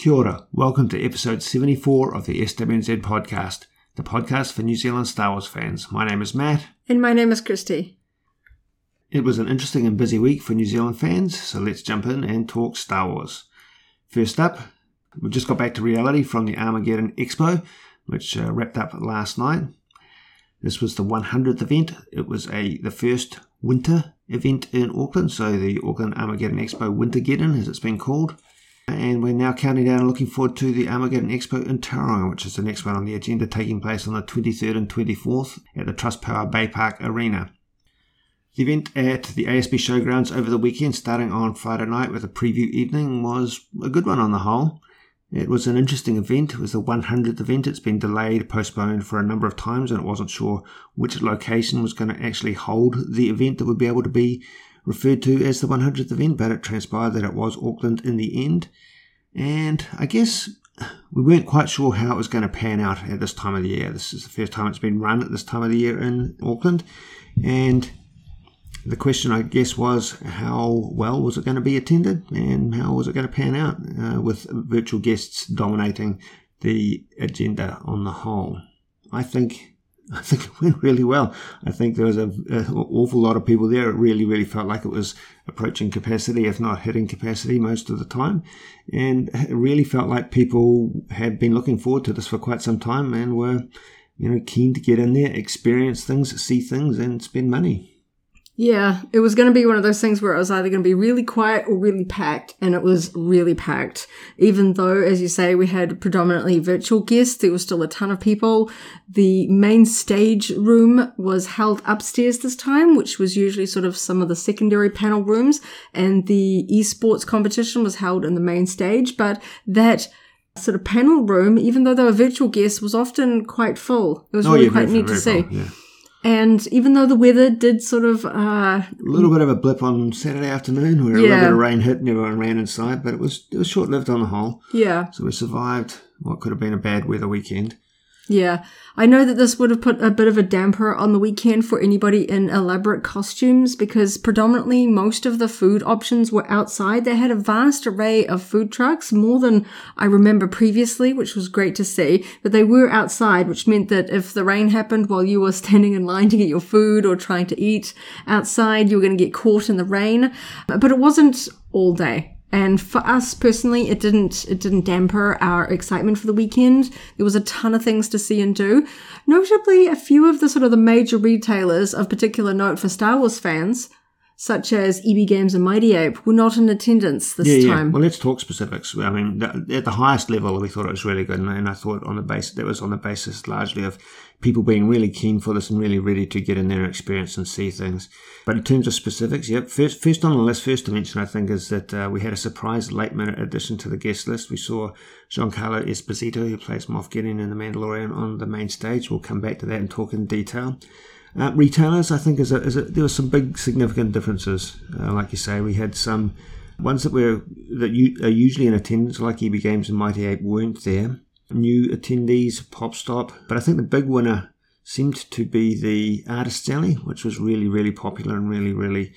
Kia ora. Welcome to episode 74 of the SWNZ podcast, the podcast for New Zealand Star Wars fans. My name is Matt. And my name is Christy. It was an interesting and busy week for New Zealand fans, so let's jump in and talk Star Wars. First up, we just got back to reality from the Armageddon Expo, which uh, wrapped up last night. This was the 100th event. It was a the first winter event in Auckland, so the Auckland Armageddon Expo Wintergeddon, as it's been called. And we're now counting down and looking forward to the Armageddon Expo in Tauranga, which is the next one on the agenda, taking place on the 23rd and 24th at the Trustpower Bay Park Arena. The event at the ASB Showgrounds over the weekend, starting on Friday night with a preview evening, was a good one on the whole. It was an interesting event. It was the 100th event. It's been delayed, postponed for a number of times, and it wasn't sure which location was going to actually hold the event that would be able to be referred to as the 100th event, but it transpired that it was Auckland in the end. And I guess we weren't quite sure how it was going to pan out at this time of the year. This is the first time it's been run at this time of the year in Auckland. And the question, I guess, was how well was it going to be attended and how was it going to pan out uh, with virtual guests dominating the agenda on the whole. I think I think it went really well. I think there was an awful lot of people there. It really, really felt like it was approaching capacity, if not hitting capacity most of the time. And it really felt like people had been looking forward to this for quite some time and were, you know, keen to get in there, experience things, see things, and spend money. Yeah, it was going to be one of those things where it was either going to be really quiet or really packed, and it was really packed. Even though, as you say, we had predominantly virtual guests, there was still a ton of people. The main stage room was held upstairs this time, which was usually sort of some of the secondary panel rooms, and the esports competition was held in the main stage, but that sort of panel room, even though they were virtual guests, was often quite full. It was oh, really yeah, quite neat to see. Full, yeah. And even though the weather did sort of uh, a little bit of a blip on Saturday afternoon, where yeah. a little bit of rain hit and everyone ran inside, but it was it was short lived on the whole. Yeah. So we survived what could have been a bad weather weekend. Yeah. I know that this would have put a bit of a damper on the weekend for anybody in elaborate costumes because predominantly most of the food options were outside. They had a vast array of food trucks, more than I remember previously, which was great to see. But they were outside, which meant that if the rain happened while you were standing in line to get your food or trying to eat outside, you were going to get caught in the rain. But it wasn't all day. And for us personally, it didn't it didn't damper our excitement for the weekend. There was a ton of things to see and do. Notably, a few of the sort of the major retailers of particular note for Star Wars fans such as EB Games and Mighty Ape, were not in attendance this yeah, time. Yeah. Well, let's talk specifics. I mean, at the highest level, we thought it was really good, and I thought on the base that was on the basis largely of people being really keen for this and really ready to get in there and experience and see things. But in terms of specifics, yep. First, first on the list, first to mention, I think, is that uh, we had a surprise late minute addition to the guest list. We saw Giancarlo Esposito, who plays Moff Gideon in The Mandalorian, on the main stage. We'll come back to that and talk in detail. Uh, retailers, I think, is a, is a, there were some big significant differences. Uh, like you say, we had some ones that were that you, are usually in attendance, like EB Games and Mighty Ape, weren't there. New attendees, Pop Stop, but I think the big winner seemed to be the Artist Alley, which was really, really popular and really, really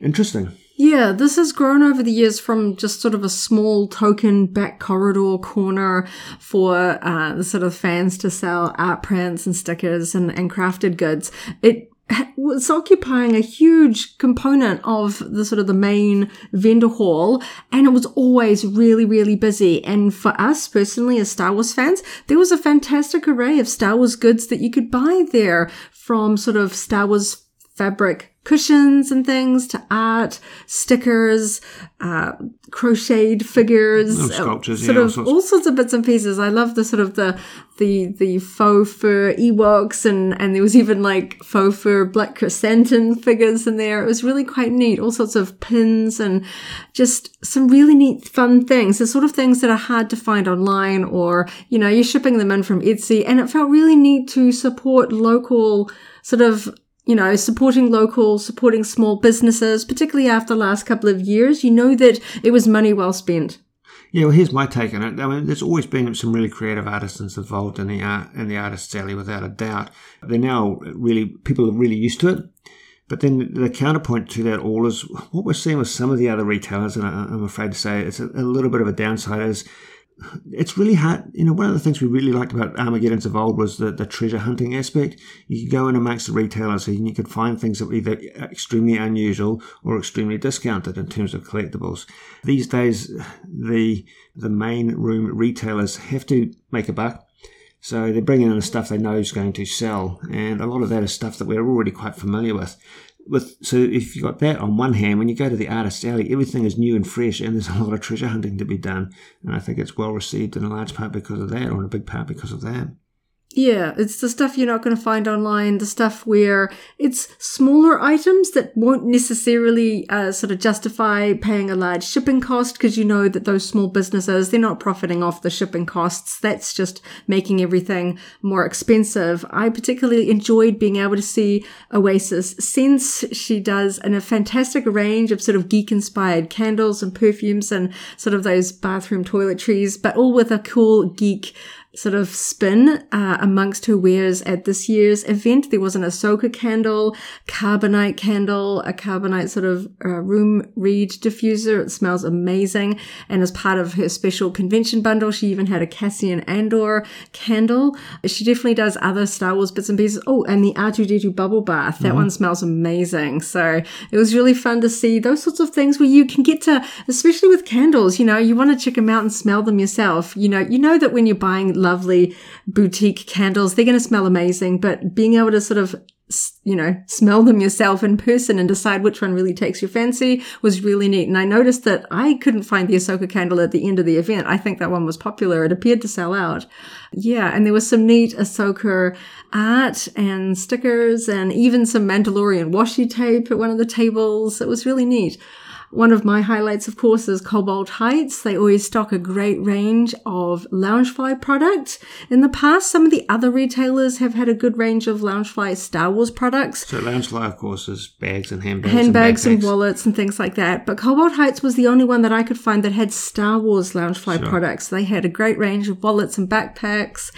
interesting. Yeah, this has grown over the years from just sort of a small token back corridor corner for uh, the sort of fans to sell art prints and stickers and, and crafted goods. It was occupying a huge component of the sort of the main vendor hall and it was always really really busy. And for us personally as Star Wars fans there was a fantastic array of Star Wars goods that you could buy there from sort of Star Wars fabric cushions and things to art, stickers, uh, crocheted figures, oh, sculptures, sort yeah, of all sorts. all sorts of bits and pieces. I love the sort of the the the faux fur Ewoks and and there was even like faux fur Black Krrsantan figures in there. It was really quite neat. All sorts of pins and just some really neat fun things. The sort of things that are hard to find online or you know you're shipping them in from Etsy, and it felt really neat to support local sort of you know, supporting local, supporting small businesses, particularly after the last couple of years, you know that it was money well spent. Yeah, well, here's my take on it. I mean, there's always been some really creative artisans involved in the art in the artist's alley, without a doubt. They're now really people are really used to it. But then the counterpoint to that all is what we're seeing with some of the other retailers, and I'm afraid to say it's a, little bit of a downside is it's really hard. You know, one of the things we really liked about Armageddon's of old was the, the treasure hunting aspect. You could go in amongst the retailers and you could find things that were either extremely unusual or extremely discounted in terms of collectibles. These days, the the main room retailers have to make a buck. So they're bringing in the stuff they know is going to sell, and a lot of that is stuff that we're already quite familiar with with so if you've got that on one hand, when you go to the artist alley, everything is new and fresh, and there's a lot of treasure hunting to be done. And I think it's well received in a large part because of that, or in a big part because of that. Yeah, it's the stuff you're not going to find online, the stuff where it's smaller items that won't necessarily uh, sort of justify paying a large shipping cost because you know that those small businesses, they're not profiting off the shipping costs. That's just making everything more expensive. I particularly enjoyed being able to see Oasis since she does a fantastic range of sort of geek inspired candles and perfumes and sort of those bathroom toiletries, but all with a cool geek sort of spin uh, amongst her wares at this year's event. There was an Ahsoka candle, carbonite candle, a carbonite sort of uh, room reed diffuser. It smells amazing. And as part of her special convention bundle, she even had a Cassian Andor candle. She definitely does other Star Wars bits and pieces. Oh, and the R2D2 bubble bath. That mm-hmm. one smells amazing. So it was really fun to see those sorts of things where you can get to, especially with candles, you know, you want to check them out and smell them yourself. You know, you know that when you're buying lovely boutique candles. They're going to smell amazing, but being able to sort of you know, smell them yourself in person and decide which one really takes your fancy was really neat. And I noticed that I couldn't find the Ahsoka candle at the end of the event. I think that one was popular. It appeared to sell out. Yeah. And there was some neat Ahsoka art and stickers and even some Mandalorian washi tape at one of the tables. It was really neat. One of my highlights, of course, is Cobalt Heights. They always stock a great range of Loungefly products. In the past, some of the other retailers have had a good range of Loungefly Star Wars products. So Loungefly, of course, is bags and handbags, handbags and, and, wallets and things like that. But Cobalt Heights was the only one that I could find that had Star Wars Loungefly sure. products. They had a great range of wallets and backpacks.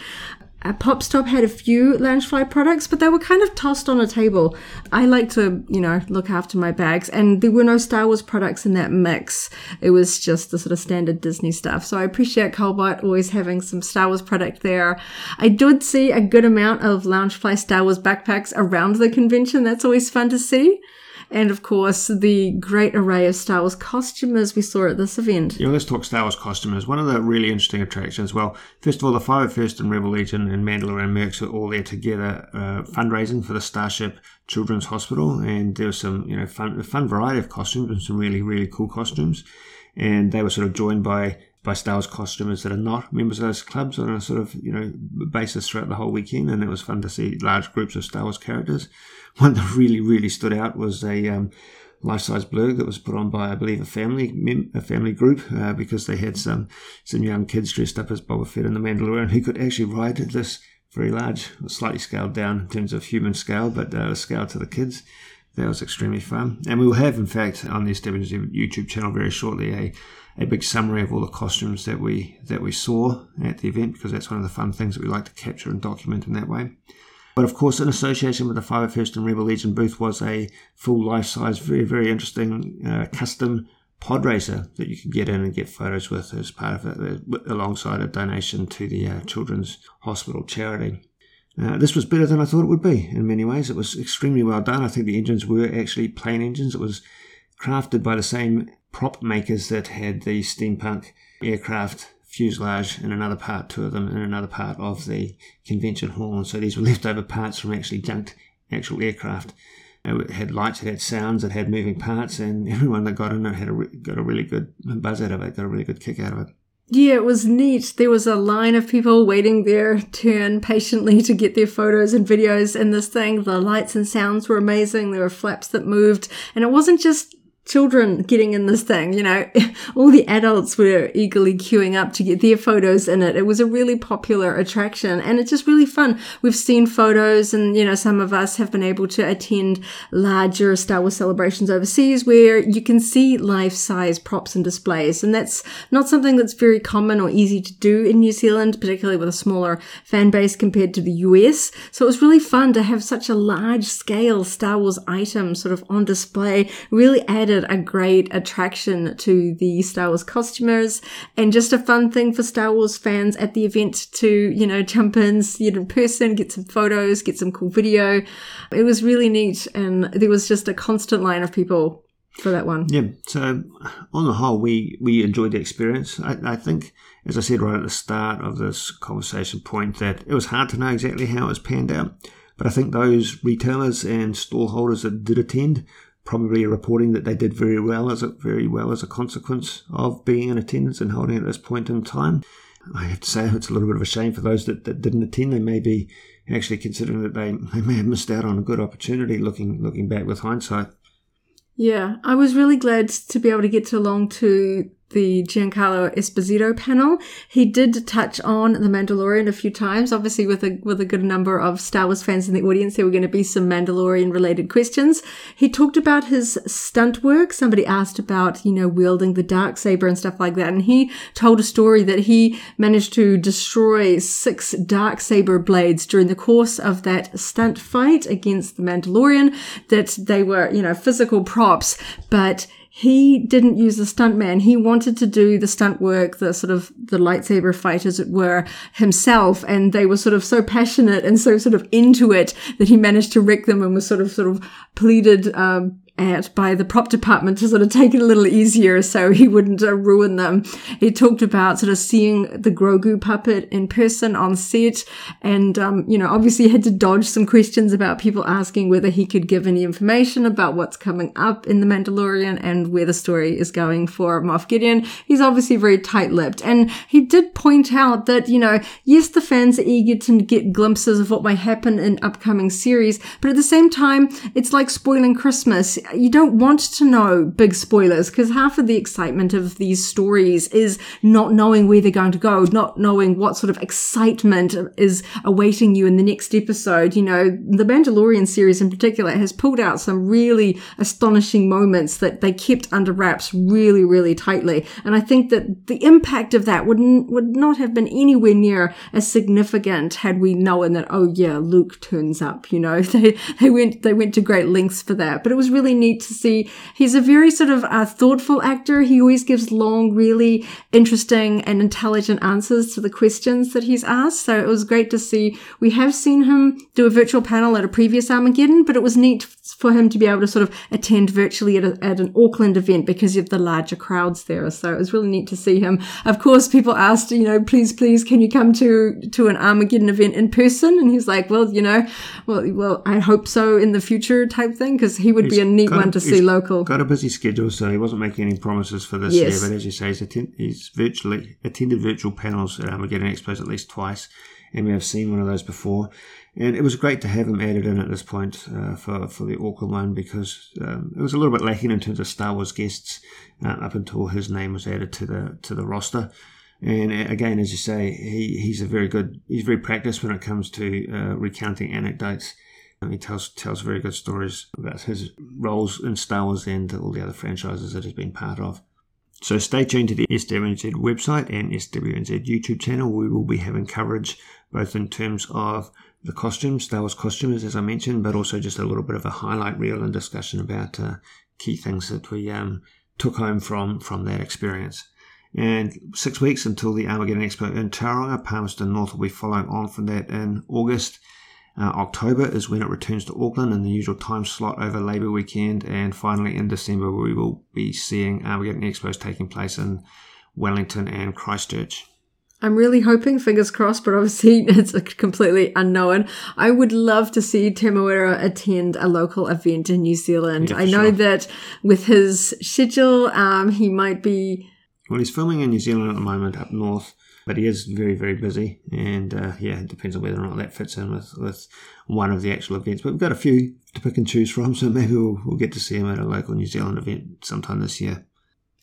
Uh, Pop Stop had a few Loungefly products, but they were kind of tossed on a table. I like to, you know, look after my bags, and there were no Star Wars products in that mix. It was just the sort of standard Disney stuff. So I appreciate Cobalt always having some Star Wars product there. I did see a good amount of Loungefly Star Wars backpacks around the convention. That's always fun to see and of course the great array of Star Wars costumers we saw at this event. Yeah, let's talk Star Wars costumers. One of the really interesting attractions, well, first of all, the 501st and Rebel Legion and Mandalorian Mercs are all there together uh, fundraising for the Starship Children's Hospital, and there was some, you know, fun, fun variety of costumes and some really, really cool costumes. And they were sort of joined by by Star Wars costumers that are not members of those clubs on a sort of you know basis throughout the whole weekend, and it was fun to see large groups of Star Wars characters. One that really really stood out was a um, life-size blurrg that was put on by I believe a family a family group uh, because they had some some young kids dressed up as Boba Fett and the Mandalorian who could actually ride this very large, slightly scaled down in terms of human scale, but uh, scaled to the kids. That was extremely fun, and we will have, in fact, on the Established YouTube channel very shortly a a big summary of all the costumes that we that we saw at the event because that's one of the fun things that we like to capture and document in that way. But of course, in association with the 501st and Rebel Legion booth was a full life-size, very very interesting uh, custom pod racer that you could get in and get photos with as part of it, uh, alongside a donation to the uh, Children's Hospital charity. Uh, this was better than I thought it would be in many ways. It was extremely well done. I think the engines were actually plane engines. It was crafted by the same prop makers that had the steampunk aircraft fuselage and another part, two of them in another part of the convention hall. And so these were leftover parts from actually junked actual aircraft. It had lights, it had sounds, it had moving parts, and everyone that got in it had a, got a really good buzz out of it, got a really good kick out of it. Yeah, it was neat. There was a line of people waiting their turn patiently to get their photos and videos in this thing. The lights and sounds were amazing. There were flaps that moved. And it wasn't just children getting in this thing. You know, all the adults were eagerly queuing up to get their photos in it. It was a really popular attraction and it's just really fun. We've seen photos and, you know, some of us have been able to attend larger Star Wars celebrations overseas where you can see life size props and displays. And that's not something that's very common or easy to do in New Zealand, particularly with a smaller fan base compared to the US. So it was really fun to have such a large scale Star Wars item sort of on display, really added provided a great attraction to the Star Wars costumers and just a fun thing for Star Wars fans at the event to, you know, jump in, see it in person, get some photos, get some cool video. It was really neat and there was just a constant line of people for that one. Yeah. So on the whole, we we enjoyed the experience. I, I think, as I said right at the start of this conversation point, that it was hard to know exactly how it was panned out. But I think those retailers and stallholders that did attend probably reporting that they did very well as a very well as a consequence of being in attendance and holding at this point in time. I have to say it's a little bit of a shame for those that, that didn't attend. They may be actually considering that they, they may have missed out on a good opportunity looking looking back with hindsight. Yeah, I was really glad to be able to get along to the Giancarlo Esposito panel. He did touch on The Mandalorian a few times, obviously with a with a good number of Star Wars fans in the audience. There were going to be some Mandalorian related questions. He talked about his stunt work. Somebody asked about, you know, wielding the dark saber and stuff like that. And he told a story that he managed to destroy six dark saber blades during the course of that stunt fight against the Mandalorian, that they were, you know, physical props, but he didn't use the stuntman. He wanted to do the stunt work, the sort of the lightsaber fight, as it were, himself. And they were sort of so passionate and so sort of into it that he managed to wreck them and was sort of sort of pleaded um, at by the prop department to sort of take it a little easier so he wouldn't uh, ruin them. He talked about sort of seeing the Grogu puppet in person on set and, um, you know, obviously had to dodge some questions about people asking whether he could give any information about what's coming up in The Mandalorian and where the story is going for Moff Gideon. He's obviously very tight-lipped and he did point out that, you know, yes, the fans are eager to get glimpses of what might happen in upcoming series, but at the same time, it's like spoiling Christmas you don't want to know big spoilers because half of the excitement of these stories is not knowing where they're going to go, not knowing what sort of excitement is awaiting you in the next episode. You know, the Mandalorian series in particular has pulled out some really astonishing moments that they kept under wraps really, really tightly. And I think that the impact of that would, n- would not have been anywhere near as significant had we known that, oh yeah, Luke turns up, you know, they, they went, they went to great lengths for that, but it was really neat to see. He's a very sort of uh, thoughtful actor. He always gives long, really interesting and intelligent answers to the questions that he's asked. So it was great to see. We have seen him do a virtual panel at a previous Armageddon, but it was neat for him to be able to sort of attend virtually at, a, at an Auckland event because of the larger crowds there. So it was really neat to see him. Of course, people asked, you know, please, please, can you come to to an Armageddon event in person? And he's like, well, you know, well, well, I hope so in the future, type thing, because he would he's be a neat one to see local. Got a busy schedule, so he wasn't making any promises for this yes. year. But as you say, he's, attend, he's virtually attended virtual panels at Armageddon Expos at least twice, and we have seen one of those before. And it was great to have him added in at this point uh, for, for the Auckland one because um, it was a little bit lacking in terms of Star Wars guests uh, up until his name was added to the to the roster. And uh, again, as you say, he, he's a very good, he's very practiced when it comes to uh, recounting anecdotes. And he tells tells very good stories about his roles in Star Wars and all the other franchises that he's been part of. So stay tuned to the SWNZ website and SWNZ YouTube channel. We will be having coverage both in terms of the costumes, Star Wars costumes, as I mentioned, but also just a little bit of a highlight reel and discussion about uh, key things that we um, took home from from that experience. And six weeks until the Armageddon Expo in Tauranga, Palmerston North will be following on from that in August. Uh, October is when it returns to Auckland in the usual time slot over Labour weekend, and finally in December we will be seeing Armageddon Expos taking place in Wellington and Christchurch. I'm really hoping, fingers crossed, but obviously it's completely unknown. I would love to see Temuera attend a local event in New Zealand. Yeah, I know sure. that with his schedule, um, he might be. Well, he's filming in New Zealand at the moment up north, but he is very, very busy. And uh, yeah, it depends on whether or not that fits in with, with one of the actual events. But we've got a few to pick and choose from, so maybe we'll, we'll get to see him at a local New Zealand event sometime this year.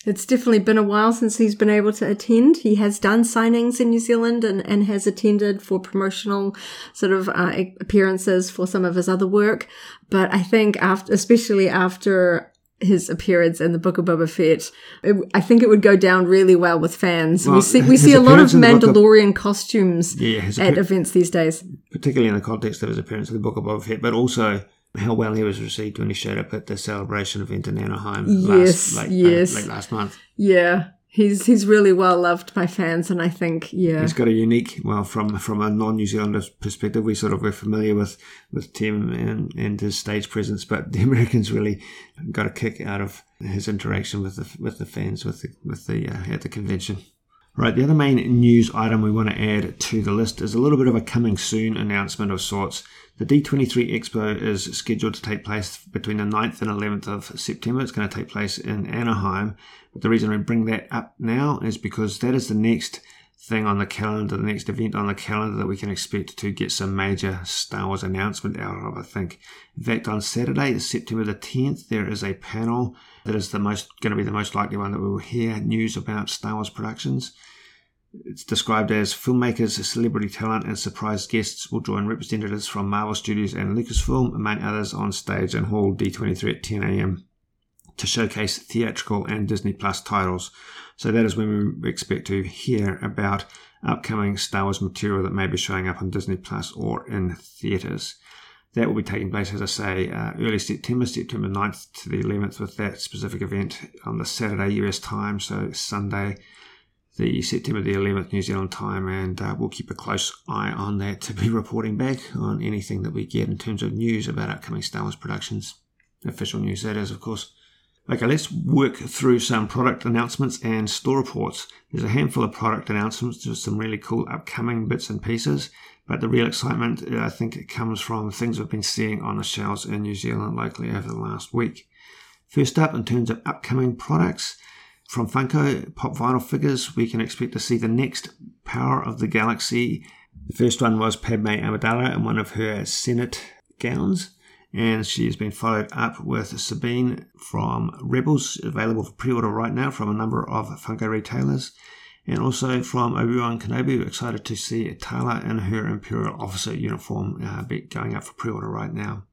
It's definitely been a while since he's been able to attend. He has done signings in New Zealand and, and has attended for promotional sort of uh, appearances for some of his other work. But I think after, especially after his appearance in the Book of Boba Fett, it, I think it would go down really well with fans. Well, we see we see a lot of Mandalorian of, costumes yeah, at events these days, particularly in the context of his appearance in the Book of Boba Fett, but also how well he was received when he showed up at the celebration event in Anaheim Yes, last, late, yes. uh, late last month. Yeah, he's he's really well loved by fans, and I think yeah, He's got a unique, well, from from a non-New Zealander perspective, we sort of were familiar with with Tim and, and his stage presence, but the Americans really got a kick out of his interaction with the with the fans with the with the uh, at the convention. Right, the other main news item we want to add to the list is a little bit of a coming soon announcement of sorts. The D23 Expo is scheduled to take place between the 9th and 11th of September. It's going to take place in Anaheim. But the reason I bring that up now is because that is the next thing on the calendar, the next event on the calendar that we can expect to get some major Star Wars announcement out of, I think. In fact, on Saturday, September the 10th, there is a panel that is the most going to be the most likely one that we will hear news about Star Wars productions. It's described as filmmakers, celebrity talent, and surprise guests will join representatives from Marvel Studios and Lucasfilm, among others, on stage in Hall D23 at 10 a.m. to showcase theatrical and Disney Plus titles. So that is when we expect to hear about upcoming Star Wars material that may be showing up on Disney Plus or in theatres. That will be taking place, as I say, uh, early September, September 9th to the 11th, with that specific event on the Saturday US time, so Sunday, the September the 11th New Zealand time, and uh, we'll keep a close eye on that to be reporting back on anything that we get in terms of news about upcoming Star Wars productions. Official news, that is, of course. Okay, let's work through some product announcements and store reports. There's a handful of product announcements, just some really cool upcoming bits and pieces, but the real excitement, uh, I think, it comes from things we've been seeing on the shelves in New Zealand locally over the last week. First up, in terms of upcoming products, from Funko Pop Vinyl figures, we can expect to see the next Power of the Galaxy. The first one was Padme Amidala in one of her Senate gowns, and she has been followed up with Sabine from Rebels, available for pre order right now from a number of Funko retailers. And also from Obi Wan Kenobi, we're excited to see Tala in her Imperial Officer uniform uh, going up for pre order right now.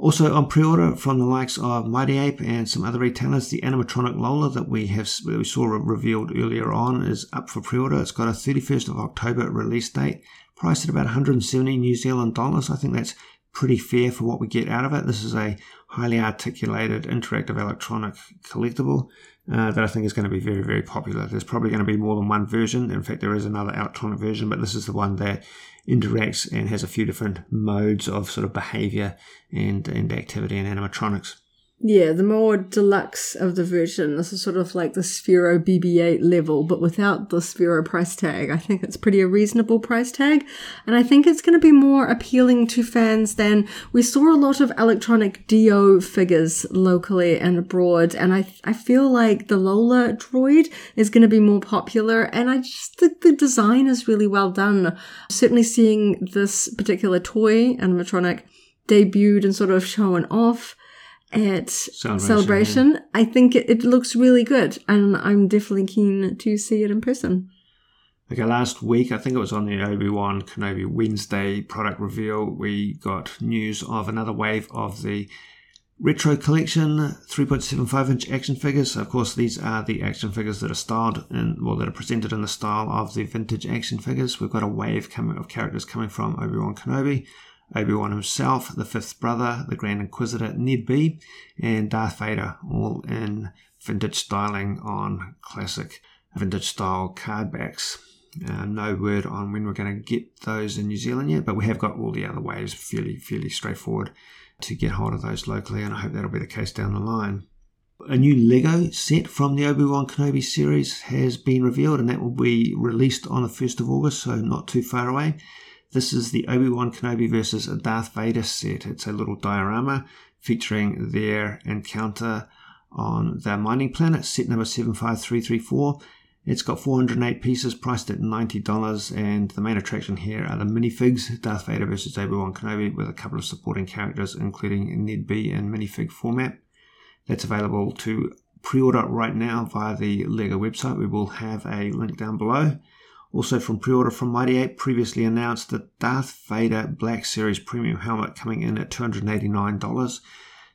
Also on pre-order from the likes of Mighty Ape and some other retailers, the animatronic Lola that we have we saw revealed earlier on is up for pre-order. It's got a 31st of October release date, priced at about 170 New Zealand dollars. I think that's pretty fair for what we get out of it. This is a highly articulated interactive electronic collectible uh, that I think is going to be very, very popular. There's probably going to be more than one version. In fact, there is another electronic version, but this is the one that interacts and has a few different modes of sort of behavior and, and activity and animatronics. Yeah, the more deluxe of the version. This is sort of like the Sphero BB-8 level, but without the Sphero price tag. I think it's pretty a reasonable price tag, and I think it's going to be more appealing to fans than we saw a lot of electronic Dio figures locally and abroad, and I I feel like the Lola droid is going to be more popular, and I just think the design is really well done. Certainly seeing this particular toy animatronic debuted and sort of shown off at Celebration, celebration, I think it, it looks really good, and I'm definitely keen to see it in person. Okay, last week, I think it was on the Obi Wan Kenobi Wednesday product reveal, we got news of another wave of the Retro Collection 3.75 inch action figures. Of course, these are the action figures that are styled and well, that are presented in the style of the vintage action figures. We've got a wave coming of characters coming from Obi Wan Kenobi. Obi Wan himself, the Fifth Brother, the Grand Inquisitor Ned B, and Darth Vader, all in vintage styling on classic vintage style card backs. Uh, no word on when we're going to get those in New Zealand yet, but we have got all the other ways fairly fairly straightforward to get hold of those locally, and I hope that'll be the case down the line. A new Lego set from the Obi Wan Kenobi series has been revealed, and that will be released on the 1st of August, so not too far away. This is the Obi Wan Kenobi versus Darth Vader set. It's a little diorama featuring their encounter on their mining planet, set number 75334. It's got 408 pieces priced at $90, and the main attraction here are the minifigs Darth Vader versus Obi Wan Kenobi with a couple of supporting characters, including Ned B in minifig format. That's available to pre order right now via the LEGO website. We will have a link down below. Also from pre-order from Mighty Ape, previously announced the Darth Vader Black Series Premium helmet coming in at $289.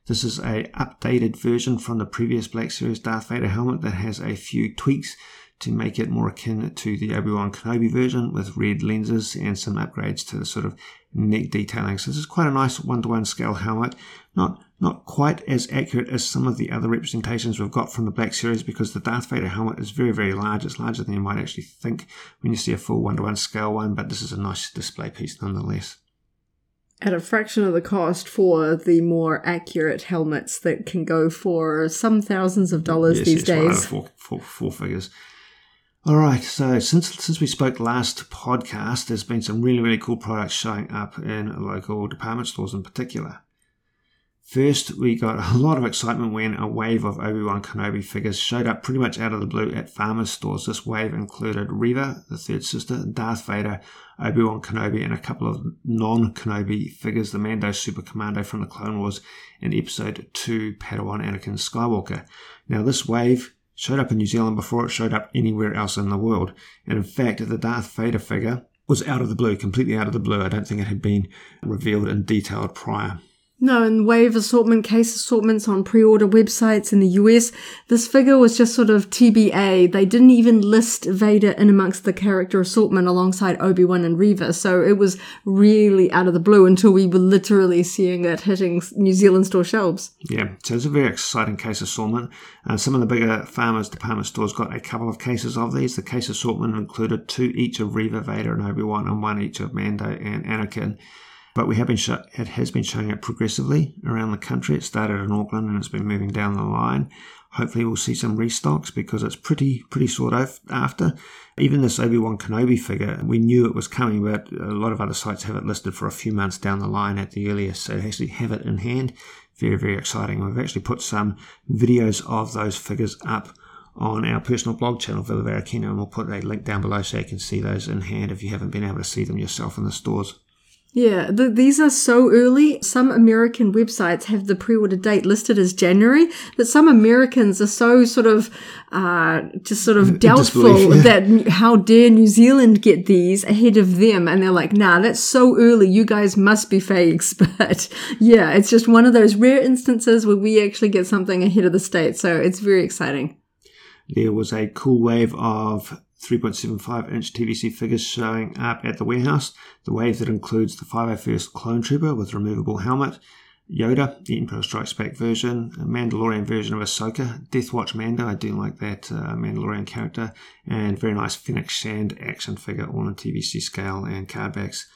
This is a updated version from the previous Black Series Darth Vader helmet that has a few tweaks to make it more akin to the Obi-Wan Kenobi version with red lenses and some upgrades to the sort of neck detailing. So this is quite a nice one-to-one scale helmet. Not not quite as accurate as some of the other representations we've got from the Black Series because the Darth Vader helmet is very, very large. It's larger than you might actually think when you see a full one-to-one scale one, but this is a nice display piece nonetheless at a fraction of the cost for the more accurate helmets that can go for some thousands of dollars yes, these yes, days. Four, four, four figures. All right, so since since we spoke last podcast, there's been some really really cool products showing up in local department stores in particular. First, we got a lot of excitement when a wave of Obi-Wan Kenobi figures showed up pretty much out of the blue at farmers stores. This wave included Reva, the third sister, Darth Vader, Obi-Wan Kenobi, and a couple of non-Kenobi figures, the Mando Super Commando from the Clone Wars in Episode 2, Padawan Anakin Skywalker. Now, this wave showed up in New Zealand before it showed up anywhere else in the world. And in fact, the Darth Vader figure was out of the blue, completely out of the blue. I don't think it had been revealed in detail prior. No, and wave assortment, case assortments on pre-order websites in the US. This figure was just sort of TBA. They didn't even list Vader in amongst the character assortment alongside Obi-Wan and Reva. So it was really out of the blue until we were literally seeing it hitting New Zealand store shelves. Yeah, so it's a very exciting case assortment. Uh, some of the bigger farmers department stores got a couple of cases of these. The case assortment included two each of Reva, Vader, and Obi-Wan, and one each of Mando and Anakin but we have been show- it has been showing up progressively around the country. It started in Auckland and it's been moving down the line. Hopefully, we'll see some restocks because it's pretty pretty sought after. Even this Obi Wan Kenobi figure, we knew it was coming, but a lot of other sites have it listed for a few months down the line at the earliest. So actually have it in hand, very very exciting. We've actually put some videos of those figures up on our personal blog channel, Villa Varakino, and we'll put a link down below so you can see those in hand if you haven't been able to see them yourself in the stores. Yeah, the, these are so early. Some American websites have the pre-order date listed as January, but some Americans are so sort of uh, just sort of doubtful yeah. that how dare New Zealand get these ahead of them, and they're like, "Nah, that's so early. You guys must be fakes." But yeah, it's just one of those rare instances where we actually get something ahead of the states, so it's very exciting. There was a cool wave of 3.75 inch TVC figures showing up at the warehouse. The wave that includes the 501st Clone Trooper with removable helmet, Yoda, the Empire Strikes Back version, a Mandalorian version of Ahsoka, Death Watch Mando, I do like that uh, Mandalorian character, and very nice Fennec Shand action figure, all in TVC scale and card backs.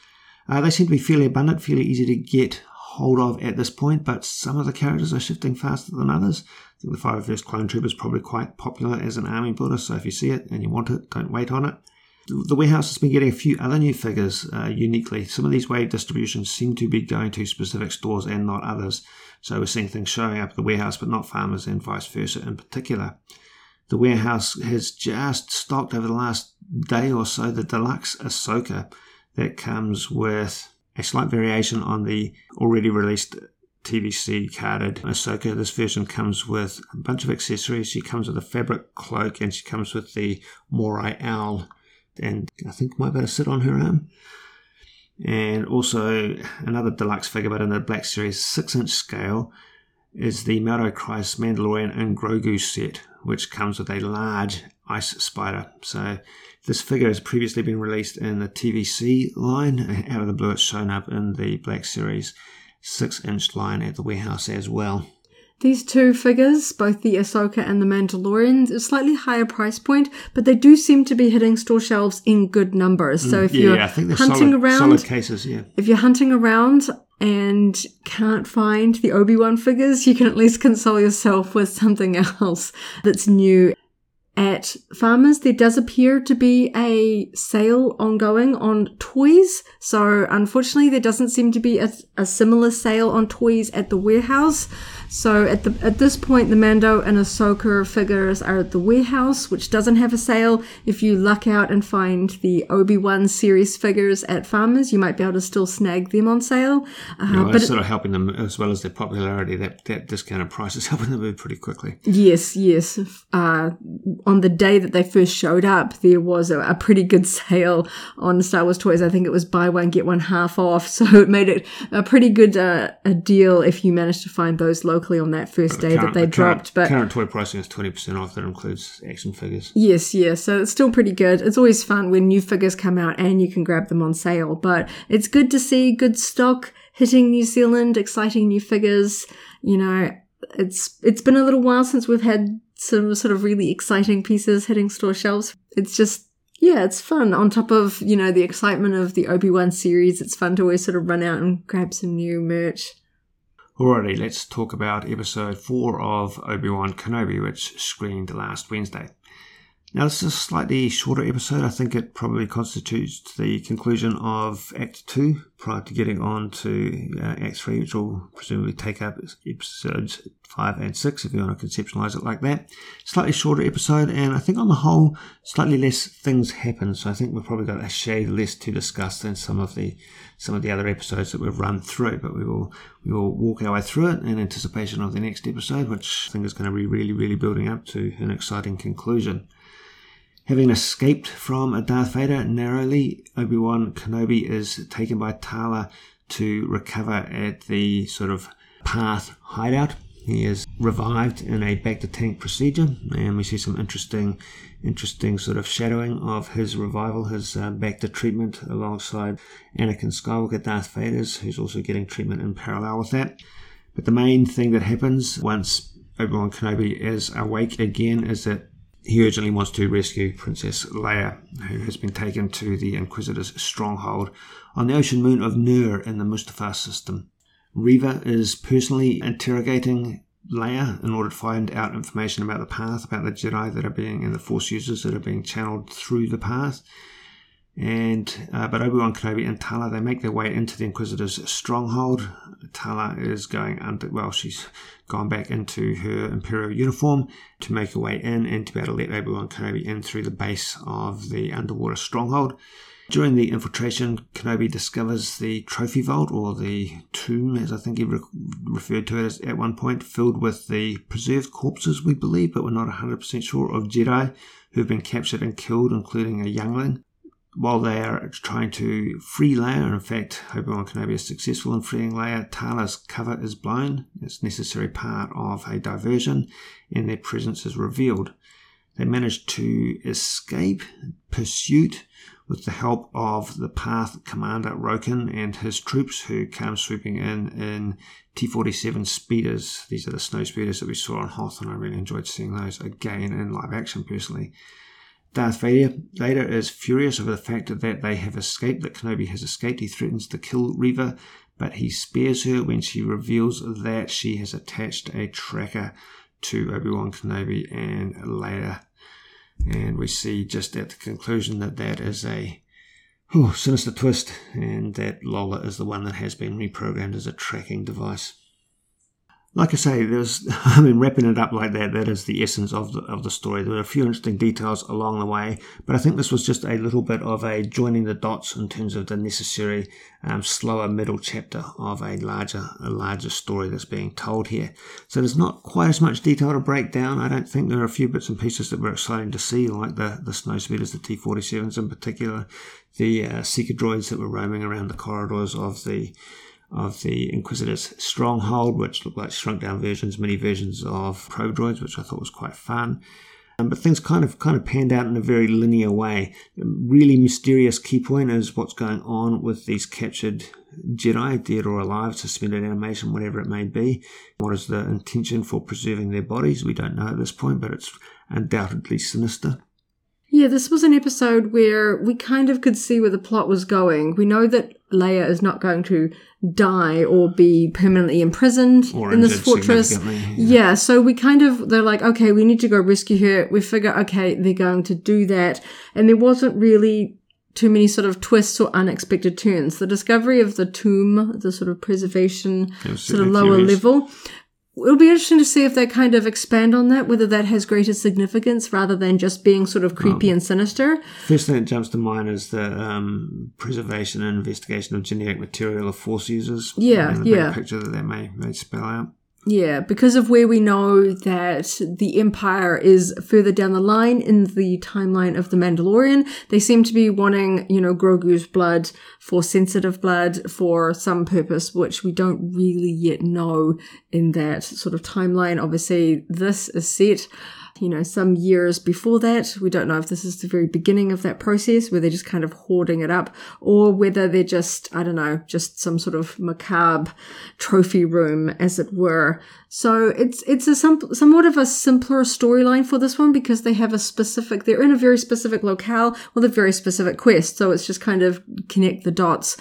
Uh, they seem to be fairly abundant, fairly easy to get hold of at this point, but some of the characters are shifting faster than others. I think the 501st Clone Trooper is probably quite popular as an army builder, so if you see it and you want it, don't wait on it. The warehouse has been getting a few other new figures uh, uniquely. Some of these wave distributions seem to be going to specific stores and not others. So we're seeing things showing up at the warehouse, but not farmers and vice versa in particular. The warehouse has just stocked over the last day or so the deluxe Ahsoka that comes with a slight variation on the already released TVC carded Ahsoka. This version comes with a bunch of accessories. She comes with a fabric cloak and she comes with the Morai owl and I think might be able to sit on her arm. And also another deluxe figure, but in the Black Series 6 inch scale, is the Maldo Kreis Mandalorian and Grogu set, which comes with a large ice spider. So this figure has previously been released in the TVC line. Out of the blue, it's shown up in the Black Series 6 inch line at the warehouse as well. These two figures, both the Ahsoka and the Mandalorian, a slightly higher price point, but they do seem to be hitting store shelves in good numbers. So mm, if yeah, you're yeah, hunting solid, around, solid cases, yeah. If you're hunting around and can't find the Obi Wan figures, you can at least console yourself with something else that's new at farmers, there does appear to be a sale ongoing on toys. So unfortunately, there doesn't seem to be a, a similar sale on toys at the warehouse. So at the at this point, the Mando and Ahsoka figures are at the warehouse, which doesn't have a sale. If you luck out and find the Obi Wan series figures at Farmers, you might be able to still snag them on sale. Uh, but it's sort of helping them as well as their popularity. That that discounted price is helping them move pretty quickly. Yes, yes. Uh, on the day that they first showed up, there was a, a, pretty good sale on Star Wars toys. I think it was buy one get one half off, so it made it a pretty good uh, a deal if you managed to find those locally on that first day current, that they the dropped. but current toy pricing is twenty percent off. That includes action figures. Yes, yes. So it's still pretty good. It's always fun when new figures come out and you can grab them on sale. But it's good to see good stock hitting New Zealand, exciting new figures. You know, it's it's been a little while since we've had some sort of really exciting pieces hitting store shelves. It's just yeah, it's fun. On top of, you know, the excitement of the Obi-Wan series, it's fun to always sort of run out and grab some new merch. Alrighty, let's talk about episode 4 of Obi-Wan Kenobi, which screened last Wednesday. Now, this is a slightly shorter episode. I think it probably constitutes the conclusion of Act 2 prior to getting on to uh, Act 3, which will presumably take up episodes 5 and 6 if you want to conceptualize it like that. Slightly shorter episode, and I think on the whole, slightly less things happen. So I think we've probably got a shade less to discuss than some of the some of the other episodes that we've run through. But we will we will walk our way through it in anticipation of the next episode, which I think is going to be really, really building up to an exciting conclusion. Having escaped from a Darth Vader narrowly, Obi-Wan Kenobi is taken by Tala to recover at the sort of path hideout. He is revived in a bacta tank procedure, and we see some interesting, interesting sort of shadowing of his revival, his uh, bacta treatment alongside Anakin Skywalker, Darth Vader's, who's also getting treatment in parallel with that. But the main thing that happens once Obi-Wan Kenobi is awake again is that he urgently wants to rescue Princess Leia, who has been taken to the Inquisitor's stronghold on the ocean moon of Nur in the Mustafar system. Reva is personally interrogating Leia in order to find out information about the path, about the Jedi that are being, and the Force users that are being channeled through the path. And uh, but Obi Wan Kenobi and Tala they make their way into the Inquisitor's stronghold. Tala is going under. Well, she's gone back into her Imperial uniform to make her way in and to be able to let Obi Wan Kenobi in through the base of the underwater stronghold. During the infiltration, Kenobi discovers the trophy vault, or the tomb, as I think he re- referred to it as at one point, filled with the preserved corpses, we believe, but we're not 100% sure, of Jedi who have been captured and killed, including a youngling while they are trying to free Leia, in fact, Obi-Wan Kenobi is successful in freeing Leia, Tala's cover is blown. It's necessary part of a diversion, and their presence is revealed. They manage to escape pursuit with the help of the Path Commander Roken and his troops, who come swooping in in T-47 speeders. These are the snow speeders that we saw on Hoth, and I really enjoyed seeing those again in live action personally. Darth Vader, Vader is furious over the fact that they have escaped, that Kenobi has escaped. He threatens to kill Reva, but he spares her when she reveals that she has attached a tracker to Obi-Wan Kenobi and Leia. And we see just at the conclusion that that is a oh, sinister twist, and that Lola is the one that has been reprogrammed as a tracking device like I say, there's, I mean, wrapping it up like that, that is the essence of the, of the story. There were a few interesting details along the way, but I think this was just a little bit of a joining the dots in terms of the necessary, um, slower middle chapter of a larger, a larger story that's being told here. So there's not quite as much detail to break down. I don't think there are a few bits and pieces that were exciting to see, like the, the snow speeders, the T-47s in particular, the uh, seeker droids that were roaming around the corridors of the of the Inquisitor's Stronghold, which looked like shrunk down versions, mini versions of probe droids, which I thought was quite fun. Um, but things kind of kind of panned out in a very linear way. A really mysterious key point is what's going on with these captured Jedi, dead or alive, suspended animation, whatever it may be. What is the intention for preserving their bodies? We don't know at this point, but it's undoubtedly sinister. Yeah, this was an episode where we kind of could see where the plot was going. We know that Leia is not going to die or be permanently imprisoned or in this fortress. Yeah. yeah, so we kind of, they're like, okay, we need to go rescue her. We figure, okay, they're going to do that. And there wasn't really too many sort of twists or unexpected turns. The discovery of the tomb, the sort of preservation, sort of lower curious. level, it'll be interesting to see if they kind of expand on that, whether that has greater significance rather than just being sort of creepy and sinister. First thing that jumps to mind is the um, preservation and investigation of genetic material of force users. Yeah, the yeah. Picture that that may, may spell out. Yeah, because of where we know that the Empire is further down the line in the timeline of The Mandalorian, they seem to be wanting, you know, Grogu's blood for sensitive blood for some purpose, which we don't really yet know in that sort of timeline. Obviously, this is set you know, some years before that. We don't know if this is the very beginning of that process where they're just kind of hoarding it up or whether they're just, I don't know, just some sort of macabre trophy room, as it were. So it's, it's a some, somewhat of a simpler storyline for this one because they have a specific, they're in a very specific locale with a very specific quest. So it's just kind of connect the dots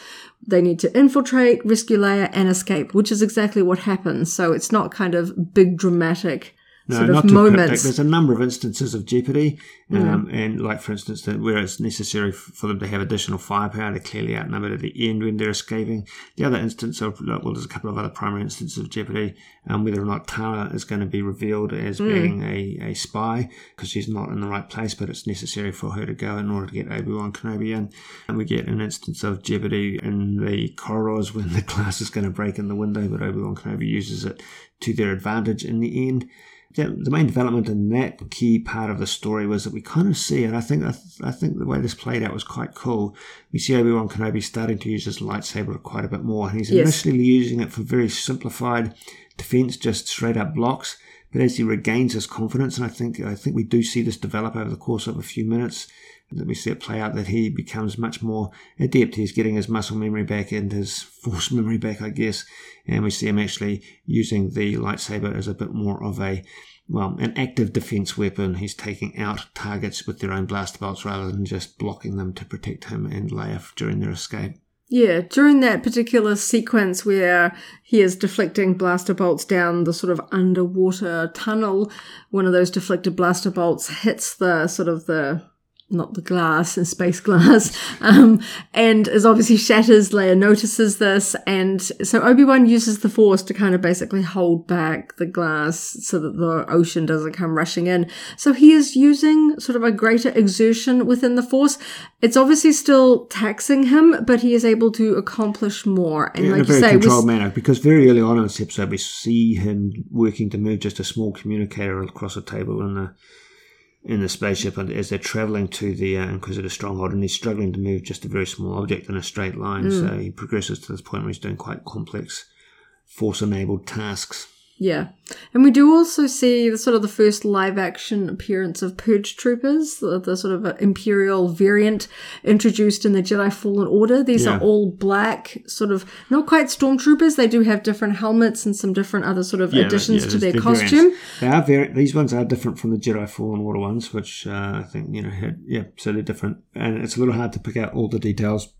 they need to infiltrate, rescue Leia, and escape, which is exactly what happens. So it's not kind of big dramatic No, sort not of too cryptic. There's a number of instances of jeopardy, um, and like for instance, that where it's necessary for them to have additional firepower, they're clearly outnumbered at the end when they're escaping. The other instance of well, there's a couple of other primary instances of jeopardy, um, whether or not Tala is going to be revealed as being a, a spy because she's not in the right place, but it's necessary for her to go in order to get Obi Wan Kenobi in. And we get an instance of jeopardy in the corridors when the glass is going to break in the window, but Obi Wan Kenobi uses it to their advantage in the end the, the main development in that key part of the story was that we kind of see, and I think I, th- I think the way this played out was quite cool. We see Obi Wan Kenobi starting to use his lightsaber quite a bit more, and he's Yes. initially using it for very simplified defense, just straight up blocks. But as he regains his confidence, and I think I think we do see this develop over the course of a few minutes, that we see it play out that he becomes much more adept. He's getting his muscle memory back and his force memory back, I guess. And we see him actually using the lightsaber as a bit more of a, well, an active defense weapon. He's taking out targets with their own blaster bolts rather than just blocking them to protect him and Leia during their escape. Yeah, during that particular sequence where he is deflecting blaster bolts down the sort of underwater tunnel, one of those deflected blaster bolts hits the sort of the not the glass and space glass, um, and is obviously shatters. Leia notices this, and so Obi Wan uses the Force to kind of basically hold back the glass so that the ocean doesn't come rushing in. So he is using sort of a greater exertion within the Force. It's obviously still taxing him, but he is able to accomplish more. And in a like you very say, we controlled manner because very early on in this episode we see him working to move just a small communicator across a table in the in the spaceship and as they're traveling to the uh, Inquisitor stronghold and he's struggling to move just a very small object in a straight line. So he progresses to this point where he's doing quite complex force enabled tasks Yeah. And we do also see the sort of the first live action appearance of Purge Troopers, the, the sort of uh, Imperial variant introduced in the Jedi Fallen Order. These Yeah. are all black, sort of not quite stormtroopers. They do have different helmets and some different other sort of additions to their there's- costume. variants. They are very, these ones are different from the Jedi Fallen Order ones, which uh, I think you know had yeah, so they're different, and it's a little hard to pick out all the details.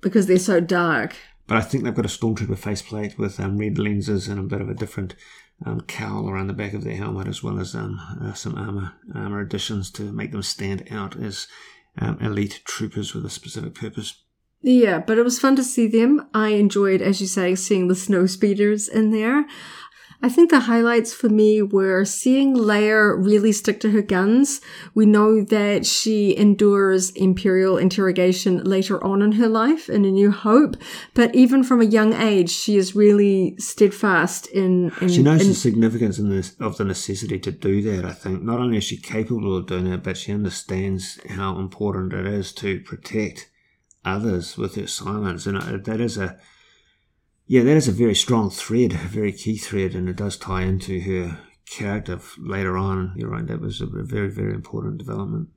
Because they're so dark. But I think they've got a stormtrooper faceplate with um, red lenses and a bit of a different um, cowl around the back of their helmet, as well as um, uh, some armor armor additions to make them stand out as um, elite troopers with a specific purpose. Yeah, but it was fun to see them. I enjoyed, as you say, seeing the snow speeders in there. I think the highlights for me were seeing Leia really stick to her guns. We know that she endures Imperial interrogation later on in her life in A New Hope, but even from a young age, she is really steadfast in. in She knows in- the significance in this, of the necessity to do that. I think not only is she capable of doing it, but she understands how important it is to protect others with her silence, and that is a yeah, that is a very strong thread, a very key thread, and it does tie into her character later on. You're right; that was a very, very important development.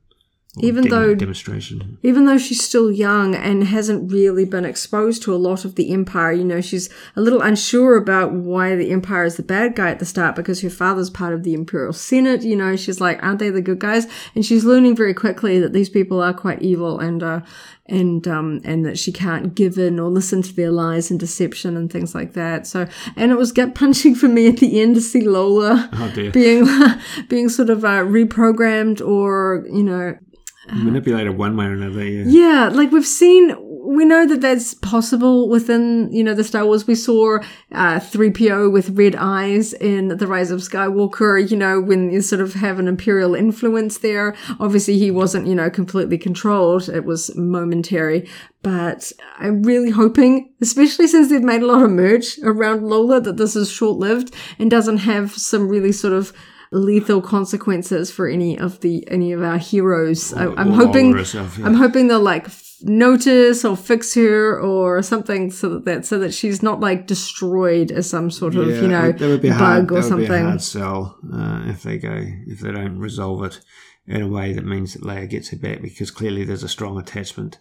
Even though- demonstration, even though she's still young and hasn't really been exposed to a lot of the Empire, you know, she's a little unsure about why the Empire is the bad guy at the start because her father's part of the Imperial Senate. You know, she's like, aren't they the good guys? And she's learning very quickly that these people are quite evil and, uh, and, um, and that she can't give in or listen to their lies and deception and things like that. So, and it was gut punching for me at the end to see Lola oh being, being sort of, uh, reprogrammed or, you know, manipulated one way or another. Yeah, yeah, like we've seen we know that that's possible within, you know, the Star Wars. We saw uh, 3PO with red eyes in The Rise of Skywalker, you know, when you sort of have an Imperial influence there. Obviously, he wasn't, you know, completely controlled. It was momentary. But I'm really hoping, especially since they've made a lot of merch around Lola, that this is short lived and doesn't have some really sort of lethal consequences for any of the any of our heroes. I, am hoping herself, yeah. I'm hoping they'll like f- notice or fix her or something so that, that so that she's not like destroyed as some sort of yeah, you know that would be bug hard, or something. Would be a hard sell uh, if they go if they don't resolve it in a way that means that Leia gets her back because clearly there's a strong attachment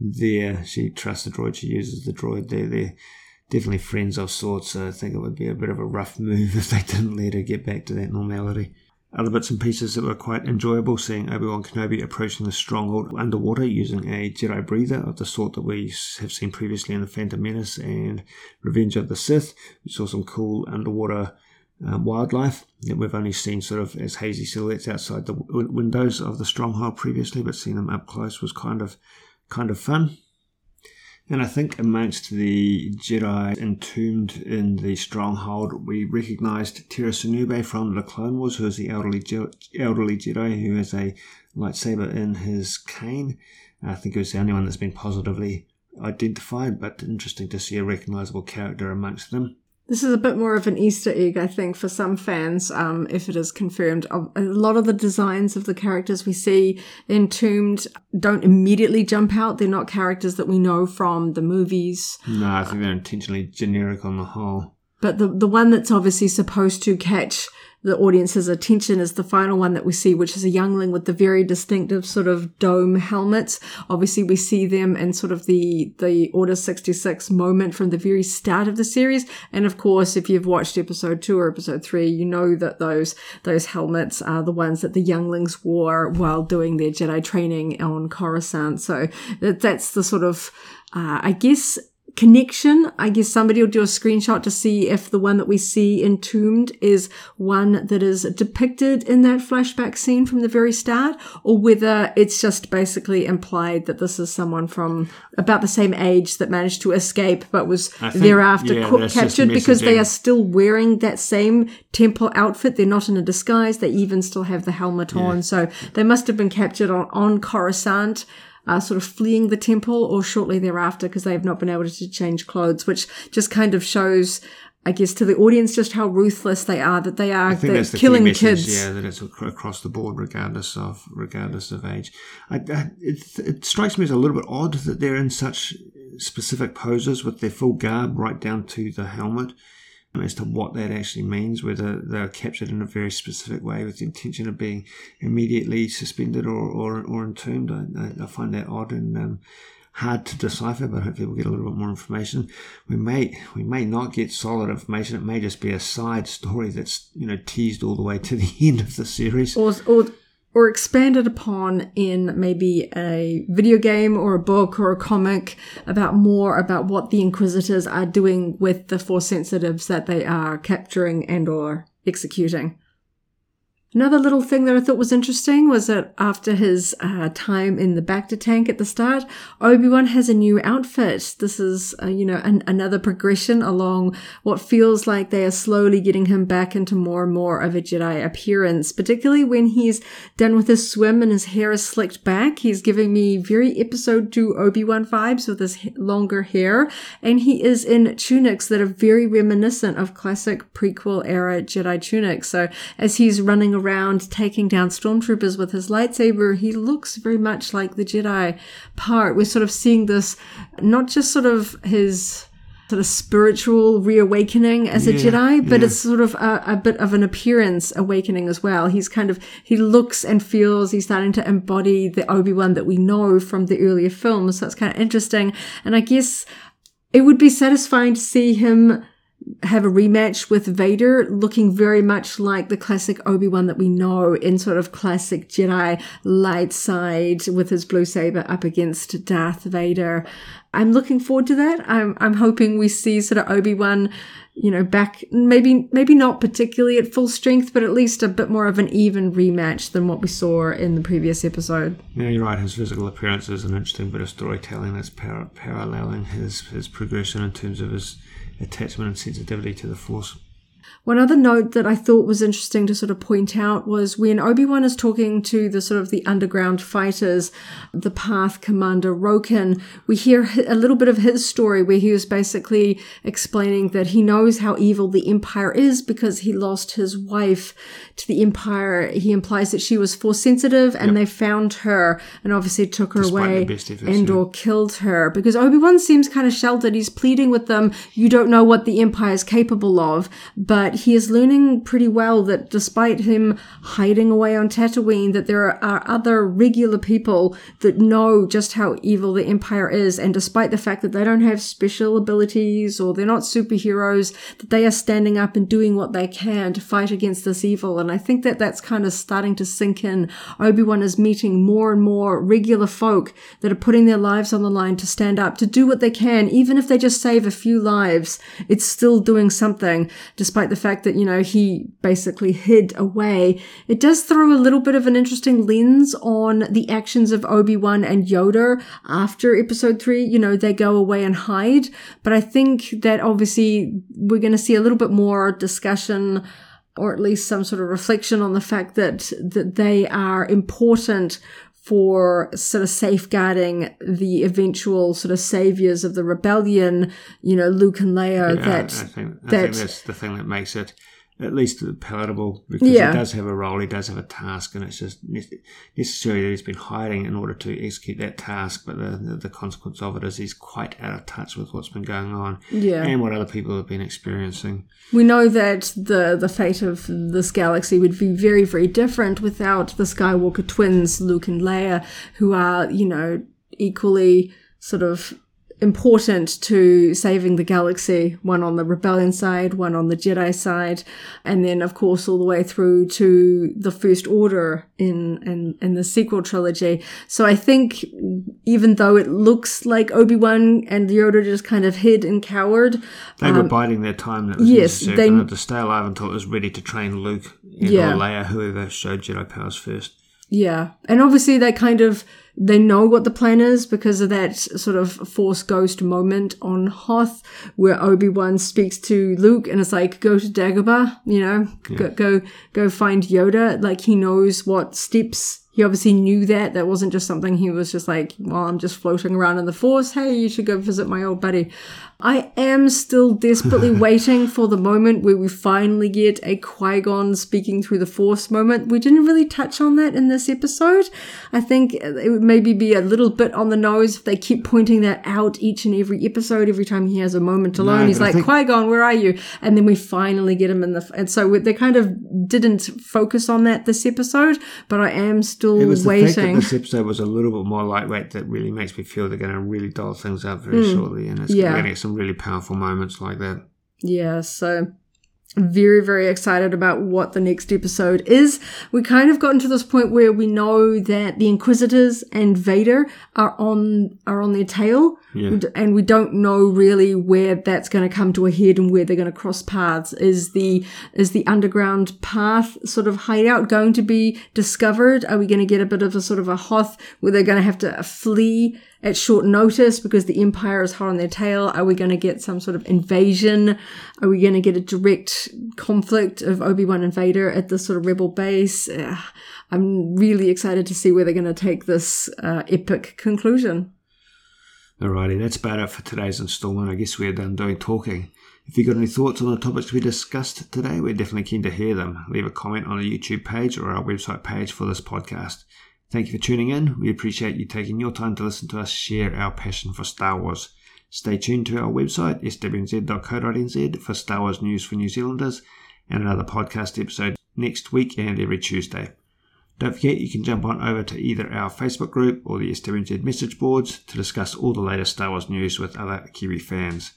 there. She trusts the droid. She uses the droid. They're, they're definitely friends of sorts. So I think it would be a bit of a rough move if they didn't let her get back to that normality. Other bits and pieces that were quite enjoyable, seeing Obi-Wan Kenobi approaching the stronghold underwater using a Jedi breather of the sort that we have seen previously in The Phantom Menace and Revenge of the Sith. We saw some cool underwater um, wildlife that we've only seen sort of as hazy silhouettes outside the w- windows of the stronghold previously, but seeing them up close was kind of kind of fun. And I think amongst the Jedi entombed in the stronghold, we recognised Tera Sinube from the Clone Wars, who is the elderly, Je- elderly Jedi who has a lightsaber in his cane. I think it was the only one that's been positively identified, but interesting to see a recognisable character amongst them. This is a bit more of an Easter egg, I think, for some fans, um, if it is confirmed. A lot of the designs of the characters we see entombed don't immediately jump out. They're not characters that we know from the movies. No, I think they're intentionally generic on the whole. But the the one that's obviously supposed to catch the audience's attention is the final one that we see, which is a youngling with the very distinctive sort of dome helmets. Obviously, we see them in sort of the, the Order 66 moment from the very start of the series. And of course, if you've watched episode two or episode three, you know that those, those helmets are the ones that the younglings wore while doing their Jedi training on Coruscant. So that, that's the sort of, uh, I guess, connection. I guess somebody will do a screenshot to see if the one that we see entombed is one that is depicted in that flashback scene from the very start, or whether it's just basically implied that this is someone from about the same age that managed to escape but was think, thereafter yeah, captured because they are still wearing that same temple outfit. They're not in a disguise. They even still have the helmet yeah. on. So they must have been captured on, on Coruscant sort of fleeing the temple or shortly thereafter because they have not been able to change clothes, which just kind of shows I guess to the audience just how ruthless they are that they are the killing message, kids. Yeah, that it's across the board, regardless of regardless of age. I, I, it, it strikes me as a little bit odd that they're in such specific poses with their full garb right down to the helmet as to what that actually means, whether they're captured in a very specific way with the intention of being immediately suspended or, or, or entombed. I, I find that odd and um, hard to decipher, but hopefully we'll get a little bit more information. We may we may not get solid information. It may just be a side story that's you know teased all the way to the end of the series. Or, or or expanded upon in maybe a video game or a book or a comic about more about what the inquisitors are doing with the force sensitives that they are capturing and or executing. Another little thing that I thought was interesting was that after his uh, time in the Bacta tank at the start, Obi-Wan has a new outfit. This is, uh, you know, an, another progression along what feels like they are slowly getting him back into more and more of a Jedi appearance, particularly when he's done with his swim and his hair is slicked back. He's giving me very episode two Obi-Wan vibes with his longer hair, and he is in tunics that are very reminiscent of classic prequel era Jedi tunics. So as he's running around around taking down stormtroopers with his lightsaber, he looks very much like the Jedi part. We're sort of seeing this, not just sort of his sort of spiritual reawakening as yeah, a Jedi, but yeah. it's sort of a, a, bit of an appearance awakening as well. He's kind of, he looks and feels, he's starting to embody the Obi-Wan that we know from the earlier films. So it's kind of interesting. And I guess it would be satisfying to see him have a rematch with Vader, looking very much like the classic Obi Wan that we know in sort of classic Jedi light side with his blue saber up against Darth Vader. I'm looking forward to that. I'm I'm hoping we see sort of Obi Wan, you know, back maybe maybe not particularly at full strength, but at least a bit more of an even rematch than what we saw in the previous episode. Yeah, you're right. His physical appearance is an interesting bit of storytelling that's par- paralleling his his progression in terms of his attachment and sensitivity to the Force. One other note that I thought was interesting to sort of point out was when Obi-Wan is talking to the sort of the underground fighters, the Path Commander Roken, we hear a little bit of his story where he was basically explaining that he knows how evil the Empire is because he lost his wife to the Empire. He implies that she was force sensitive and yep. they found her and obviously took her Despite away efforts, and yeah. or killed her because Obi-Wan seems kind of sheltered. He's pleading with them, you don't know what the Empire is capable of, but he is learning pretty well that despite him hiding away on Tatooine, that there are other regular people that know just how evil the Empire is, and despite the fact that they don't have special abilities or they're not superheroes, that they are standing up and doing what they can to fight against this evil. And I think that that's kind of starting to sink in. Obi-Wan is meeting more and more regular folk that are putting their lives on the line to stand up, to do what they can, even if they just save a few lives. It's still doing something, despite the fact that, you know, he basically hid away, it does throw a little bit of an interesting lens on the actions of Obi-Wan and Yoda after episode three. You know, they go away and hide. But I think that obviously we're going to see a little bit more discussion or at least some sort of reflection on the fact that that they are important for sort of safeguarding the eventual sort of saviors of the rebellion, you know, Luke and Leia. Yeah, that I think, I that, think that's the thing that makes it at least palatable because yeah. he does have a role, he does have a task, and it's just necessary that he's been hiding in order to execute that task. But the, the, the, consequence of it is he's quite out of touch with what's been going on yeah. and what other people have been experiencing. We know that the, the fate of this galaxy would be very, very different without the Skywalker twins, Luke and Leia, who are, you know, equally sort of important to saving the galaxy, one on the rebellion side, one on the Jedi side, and then of course all the way through to the First Order in in, in the sequel trilogy. So I think even though it looks like Obi Wan and Yoda just kind of hid and cowered, they um, were biding their time. That was yes, they had to stay alive until it was ready to train Luke yeah. or Leia, whoever showed Jedi powers first. Yeah, and obviously they kind of they know what the plan is because of that sort of Force Ghost moment on Hoth, where Obi Wan speaks to Luke and it's like, "Go to Dagobah," you know, yeah. go go go find Yoda. Like he knows what steps he obviously knew that. That wasn't just something he was just like, well, I'm just floating around in the force. Hey, you should go visit my old buddy. I am still desperately waiting for the moment where we finally get a Qui Gon speaking through the Force moment. We didn't really touch on that in this episode. I think it would maybe be a little bit on the nose if they keep pointing that out each and every episode. Every time he has a moment alone, no, he's like, think- Qui Gon, where are you? And then we finally get him in the. And so they kind of didn't focus on that this episode, but I am still it was waiting. The fact that this episode was a little bit more lightweight that really makes me feel they're going to really dial things up very mm. shortly, and it's yeah. going to get some really powerful moments like that. Yeah, so very very excited about what the next episode is we kind of gotten to this point where we know that the inquisitors and vader are on are on their tail yeah. and we don't know really where that's going to come to a head and where they're going to cross paths is the is the underground path sort of hideout going to be discovered are we going to get a bit of a sort of a hoth where they're going to have to flee at short notice because the Empire is hot on their tail? Are we going to get some sort of invasion? Are we going to get a direct conflict of Obi-Wan and Vader at the sort of rebel base? Uh, I'm really excited to see where they're going to take this uh, epic conclusion. Alrighty, that's about it for today's installment. I guess we're done doing talking. If you've got any thoughts on the topics we discussed today, we're definitely keen to hear them. Leave a comment on the YouTube page or our website page for this podcast. Thank you for tuning in. We appreciate you taking your time to listen to us share our passion for Star Wars. Stay tuned to our website, swnz.co.nz, for Star Wars news for New Zealanders and another podcast episode next week and every Tuesday. Don't forget you can jump on over to either our Facebook group or the SWNZ message boards to discuss all the latest Star Wars news with other Kiwi fans.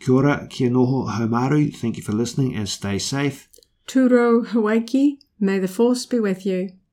Kia ora, kia noho, haumaru. Thank you for listening and stay safe. Turo Hawaiki, may the force be with you.